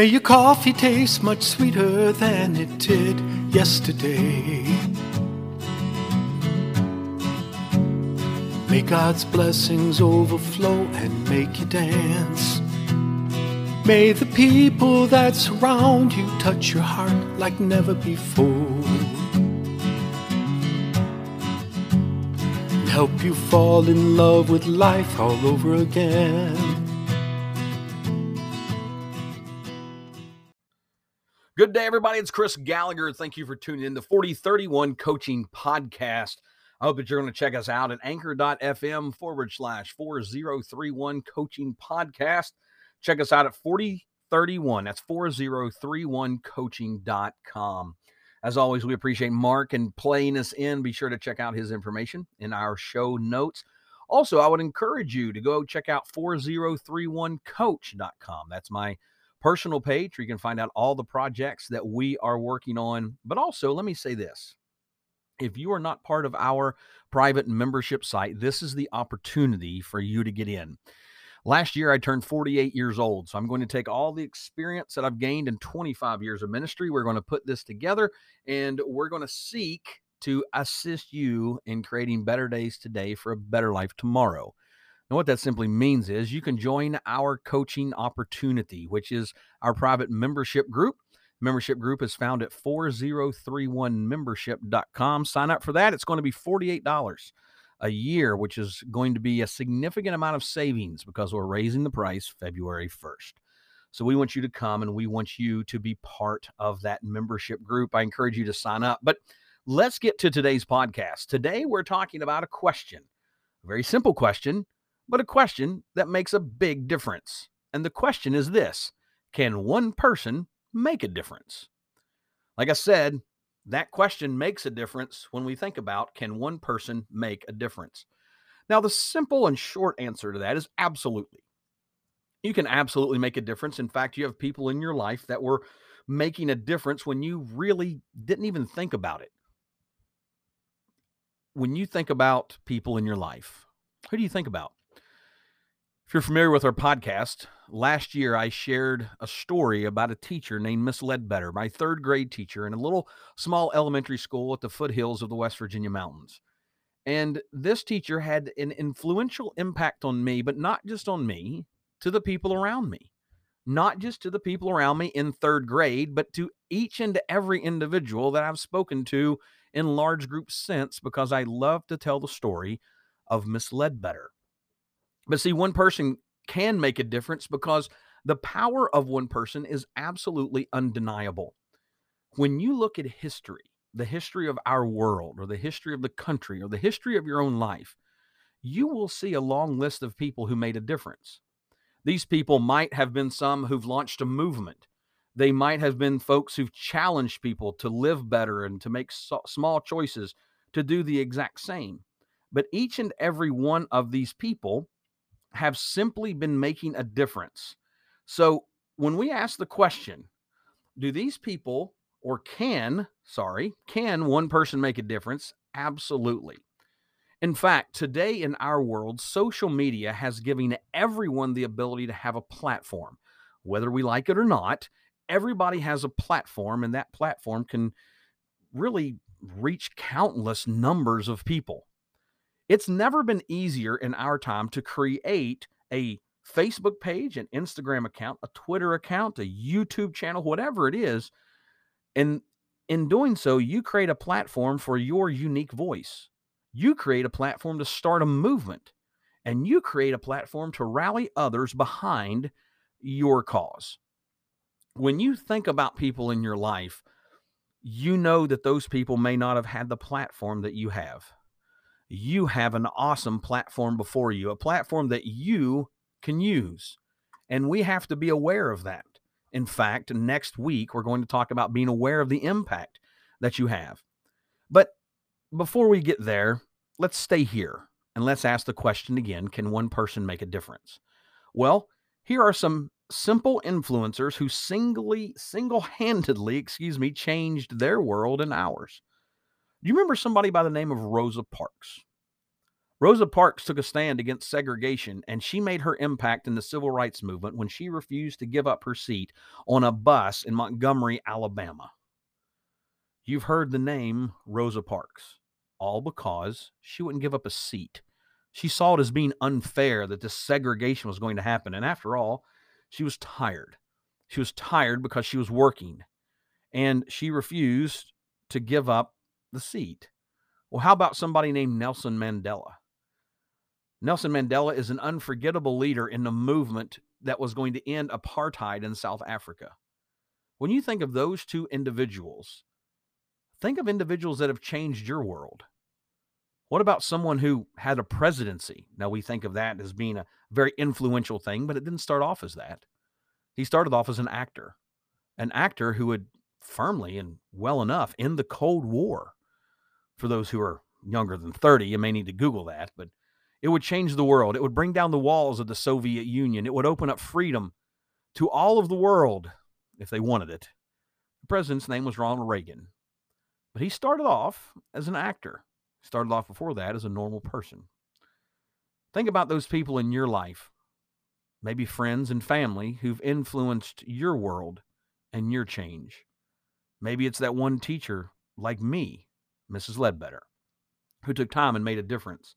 May your coffee taste much sweeter than it did yesterday. May God's blessings overflow and make you dance. May the people that surround you touch your heart like never before. And help you fall in love with life all over again. Good day, everybody. It's Chris Gallagher. Thank you for tuning in to 4031 Coaching Podcast. I hope that you're going to check us out at anchor.fm forward slash 4031 Coaching Podcast. Check us out at 4031. That's 4031coaching.com. As always, we appreciate Mark and playing us in. Be sure to check out his information in our show notes. Also, I would encourage you to go check out 4031coach.com. That's my personal page where you can find out all the projects that we are working on. But also, let me say this if you are not part of our private membership site, this is the opportunity for you to get in. Last year, I turned 48 years old. So I'm going to take all the experience that I've gained in 25 years of ministry. We're going to put this together and we're going to seek to assist you in creating better days today for a better life tomorrow. And what that simply means is you can join our coaching opportunity, which is our private membership group. Membership group is found at 4031membership.com. Sign up for that. It's going to be $48 a year, which is going to be a significant amount of savings because we're raising the price February 1st. So we want you to come and we want you to be part of that membership group. I encourage you to sign up. But let's get to today's podcast. Today we're talking about a question, a very simple question but a question that makes a big difference. And the question is this Can one person make a difference? Like I said, that question makes a difference when we think about can one person make a difference? Now, the simple and short answer to that is absolutely. You can absolutely make a difference. In fact, you have people in your life that were making a difference when you really didn't even think about it. When you think about people in your life, who do you think about? If you're familiar with our podcast, last year I shared a story about a teacher named Miss Ledbetter, my third grade teacher in a little small elementary school at the foothills of the West Virginia mountains. And this teacher had an influential impact on me, but not just on me, to the people around me. Not just to the people around me in third grade, but to each and every individual that I've spoken to in large groups since, because I love to tell the story of Miss Ledbetter. But see, one person can make a difference because the power of one person is absolutely undeniable. When you look at history, the history of our world, or the history of the country, or the history of your own life, you will see a long list of people who made a difference. These people might have been some who've launched a movement. They might have been folks who've challenged people to live better and to make so- small choices to do the exact same. But each and every one of these people have simply been making a difference. So when we ask the question, do these people or can, sorry, can one person make a difference? Absolutely. In fact, today in our world, social media has given everyone the ability to have a platform. Whether we like it or not, everybody has a platform, and that platform can really reach countless numbers of people. It's never been easier in our time to create a Facebook page, an Instagram account, a Twitter account, a YouTube channel, whatever it is. And in doing so, you create a platform for your unique voice. You create a platform to start a movement, and you create a platform to rally others behind your cause. When you think about people in your life, you know that those people may not have had the platform that you have you have an awesome platform before you, a platform that you can use. And we have to be aware of that. In fact, next week, we're going to talk about being aware of the impact that you have. But before we get there, let's stay here and let's ask the question again can one person make a difference? Well, here are some simple influencers who singly single-handedly, excuse me, changed their world and ours. Do you remember somebody by the name of Rosa Parks? Rosa Parks took a stand against segregation, and she made her impact in the civil rights movement when she refused to give up her seat on a bus in Montgomery, Alabama. You've heard the name Rosa Parks, all because she wouldn't give up a seat. She saw it as being unfair that this segregation was going to happen. And after all, she was tired. She was tired because she was working and she refused to give up the seat. Well, how about somebody named Nelson Mandela? Nelson Mandela is an unforgettable leader in the movement that was going to end apartheid in South Africa. When you think of those two individuals, think of individuals that have changed your world. What about someone who had a presidency? Now, we think of that as being a very influential thing, but it didn't start off as that. He started off as an actor, an actor who had firmly and well enough in the Cold War. For those who are younger than 30, you may need to Google that, but it would change the world. It would bring down the walls of the Soviet Union. It would open up freedom to all of the world if they wanted it. The president's name was Ronald Reagan. But he started off as an actor, He started off before that as a normal person. Think about those people in your life, maybe friends and family who've influenced your world and your change. Maybe it's that one teacher like me, Mrs. Ledbetter, who took time and made a difference.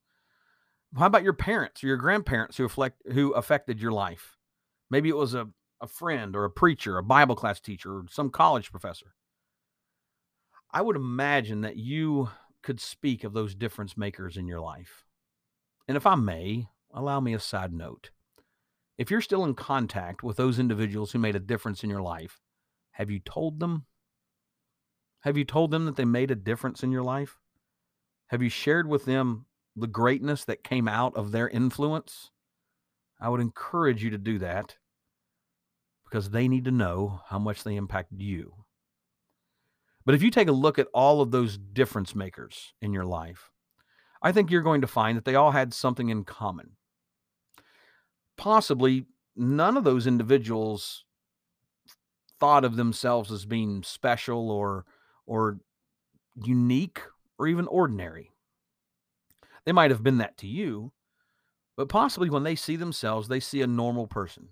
How about your parents or your grandparents who affect, who affected your life? Maybe it was a, a friend or a preacher, a Bible class teacher, or some college professor. I would imagine that you could speak of those difference makers in your life. And if I may, allow me a side note. If you're still in contact with those individuals who made a difference in your life, have you told them? Have you told them that they made a difference in your life? Have you shared with them the greatness that came out of their influence? I would encourage you to do that because they need to know how much they impacted you. But if you take a look at all of those difference makers in your life, I think you're going to find that they all had something in common. Possibly none of those individuals thought of themselves as being special or or unique or even ordinary. They might have been that to you, but possibly when they see themselves, they see a normal person.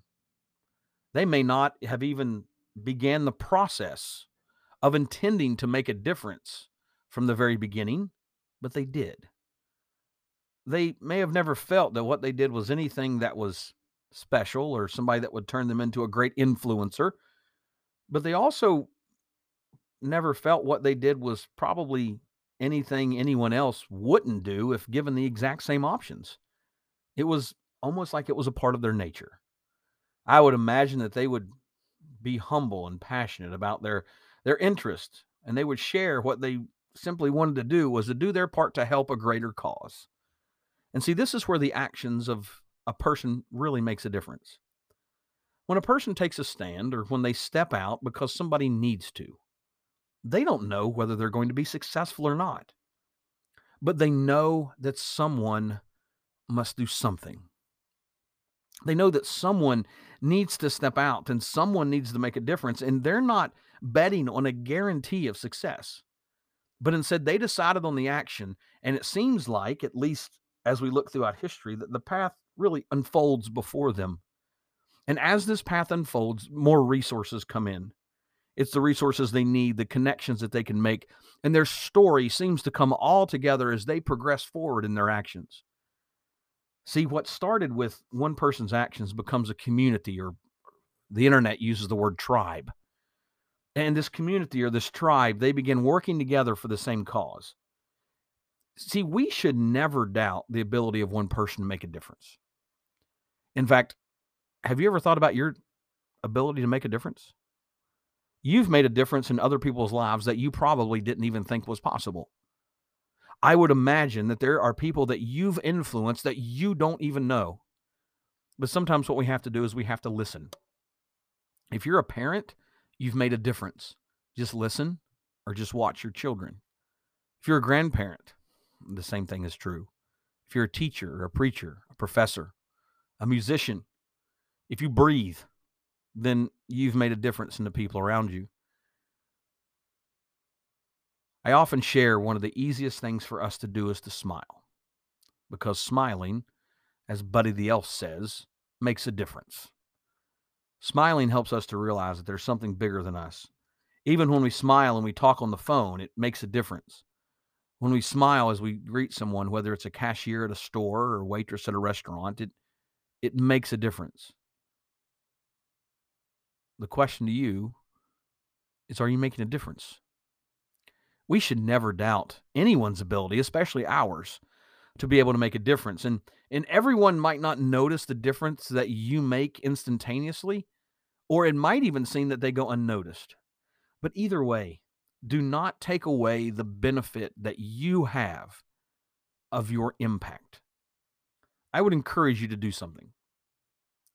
They may not have even began the process of intending to make a difference from the very beginning, but they did. They may have never felt that what they did was anything that was special or somebody that would turn them into a great influencer, but they also never felt what they did was probably anything anyone else wouldn't do if given the exact same options. It was almost like it was a part of their nature. I would imagine that they would be humble and passionate about their their interest and they would share what they simply wanted to do was to do their part to help a greater cause. And see this is where the actions of a person really makes a difference. When a person takes a stand or when they step out because somebody needs to, they don't know whether they're going to be successful or not. But they know that someone must do something. They know that someone needs to step out and someone needs to make a difference. And they're not betting on a guarantee of success, but instead they decided on the action. And it seems like, at least as we look throughout history, that the path really unfolds before them. And as this path unfolds, more resources come in. It's the resources they need, the connections that they can make. And their story seems to come all together as they progress forward in their actions. See, what started with one person's actions becomes a community, or the internet uses the word tribe. And this community or this tribe, they begin working together for the same cause. See, we should never doubt the ability of one person to make a difference. In fact, have you ever thought about your ability to make a difference? You've made a difference in other people's lives that you probably didn't even think was possible. I would imagine that there are people that you've influenced that you don't even know. But sometimes what we have to do is we have to listen. If you're a parent, you've made a difference. Just listen or just watch your children. If you're a grandparent, the same thing is true. If you're a teacher, a preacher, a professor, a musician, if you breathe, then you've made a difference in the people around you. I often share one of the easiest things for us to do is to smile. because smiling, as Buddy the Elf says, makes a difference. Smiling helps us to realize that there's something bigger than us. Even when we smile and we talk on the phone, it makes a difference. When we smile as we greet someone, whether it's a cashier at a store or a waitress at a restaurant, it it makes a difference. The question to you is are you making a difference? We should never doubt anyone's ability, especially ours, to be able to make a difference. And and everyone might not notice the difference that you make instantaneously, or it might even seem that they go unnoticed. But either way, do not take away the benefit that you have of your impact. I would encourage you to do something.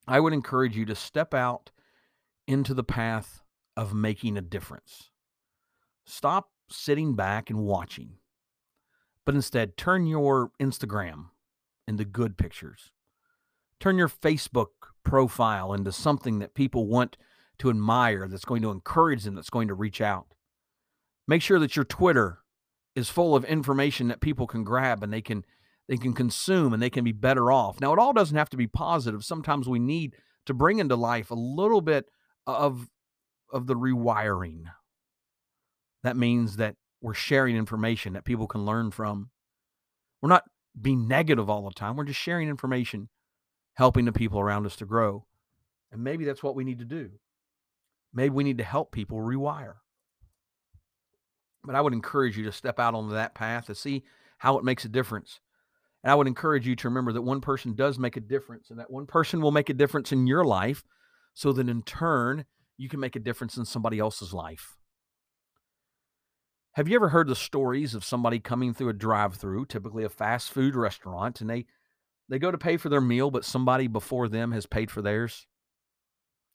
I would encourage you to step out into the path of making a difference. Stop sitting back and watching, but instead turn your Instagram into good pictures. Turn your Facebook profile into something that people want to admire, that's going to encourage them, that's going to reach out. Make sure that your Twitter is full of information that people can grab and they can they can consume and they can be better off. Now it all doesn't have to be positive. Sometimes we need to bring into life a little bit of of the rewiring. That means that we're sharing information that people can learn from. We're not being negative all the time. We're just sharing information, helping the people around us to grow. And maybe that's what we need to do. Maybe we need to help people rewire. But I would encourage you to step out onto that path to see how it makes a difference. And I would encourage you to remember that one person does make a difference, and that one person will make a difference in your life, so that in turn, you can make a difference in somebody else's life. Have you ever heard the stories of somebody coming through a drive-through, typically a fast food restaurant, and they they go to pay for their meal, but somebody before them has paid for theirs?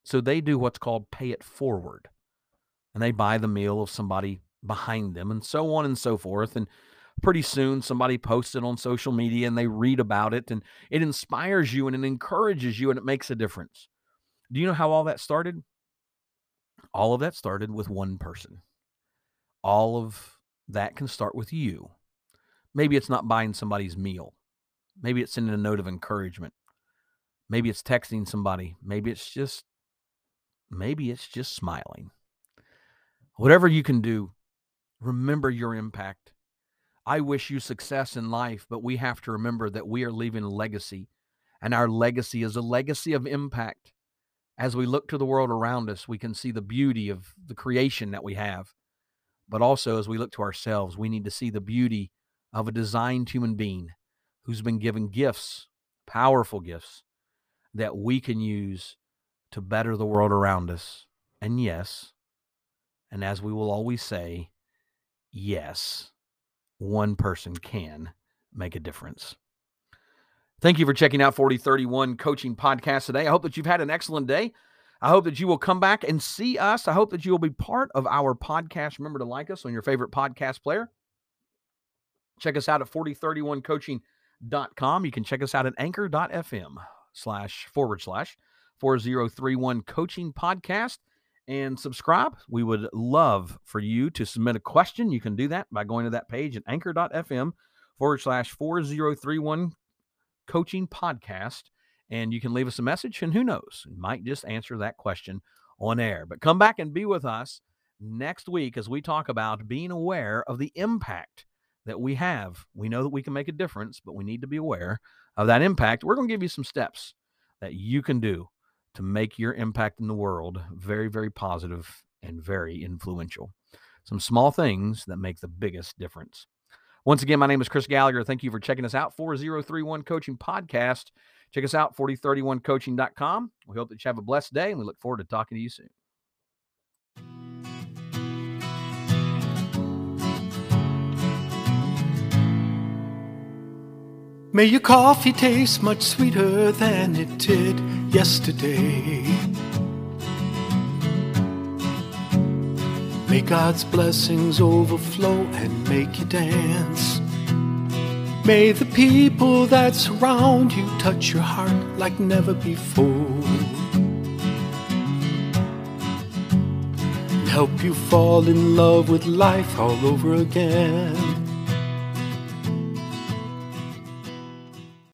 So they do what's called pay it forward. And they buy the meal of somebody behind them and so on and so forth. And pretty soon somebody posts it on social media and they read about it and it inspires you and it encourages you and it makes a difference. Do you know how all that started? All of that started with one person. All of that can start with you. Maybe it's not buying somebody's meal. Maybe it's sending a note of encouragement. Maybe it's texting somebody. Maybe it's just maybe it's just smiling. Whatever you can do, remember your impact. I wish you success in life, but we have to remember that we are leaving a legacy, and our legacy is a legacy of impact. As we look to the world around us, we can see the beauty of the creation that we have. But also, as we look to ourselves, we need to see the beauty of a designed human being who's been given gifts, powerful gifts, that we can use to better the world around us. And yes, and as we will always say, yes, one person can make a difference. Thank you for checking out 4031 Coaching Podcast today. I hope that you've had an excellent day. I hope that you will come back and see us. I hope that you will be part of our podcast. Remember to like us on your favorite podcast player. Check us out at 4031coaching.com. You can check us out at anchor.fm slash forward slash 4031 Coaching Podcast and subscribe. We would love for you to submit a question. You can do that by going to that page at anchor.fm forward slash 4031 coaching podcast. And you can leave us a message, and who knows, might just answer that question on air. But come back and be with us next week as we talk about being aware of the impact that we have. We know that we can make a difference, but we need to be aware of that impact. We're going to give you some steps that you can do to make your impact in the world very, very positive and very influential. Some small things that make the biggest difference. Once again, my name is Chris Gallagher. Thank you for checking us out. 4031 Coaching Podcast. Check us out, 4031coaching.com. We hope that you have a blessed day and we look forward to talking to you soon. May your coffee taste much sweeter than it did yesterday. May God's blessings overflow and make you dance. May the people that surround you touch your heart like never before. And help you fall in love with life all over again.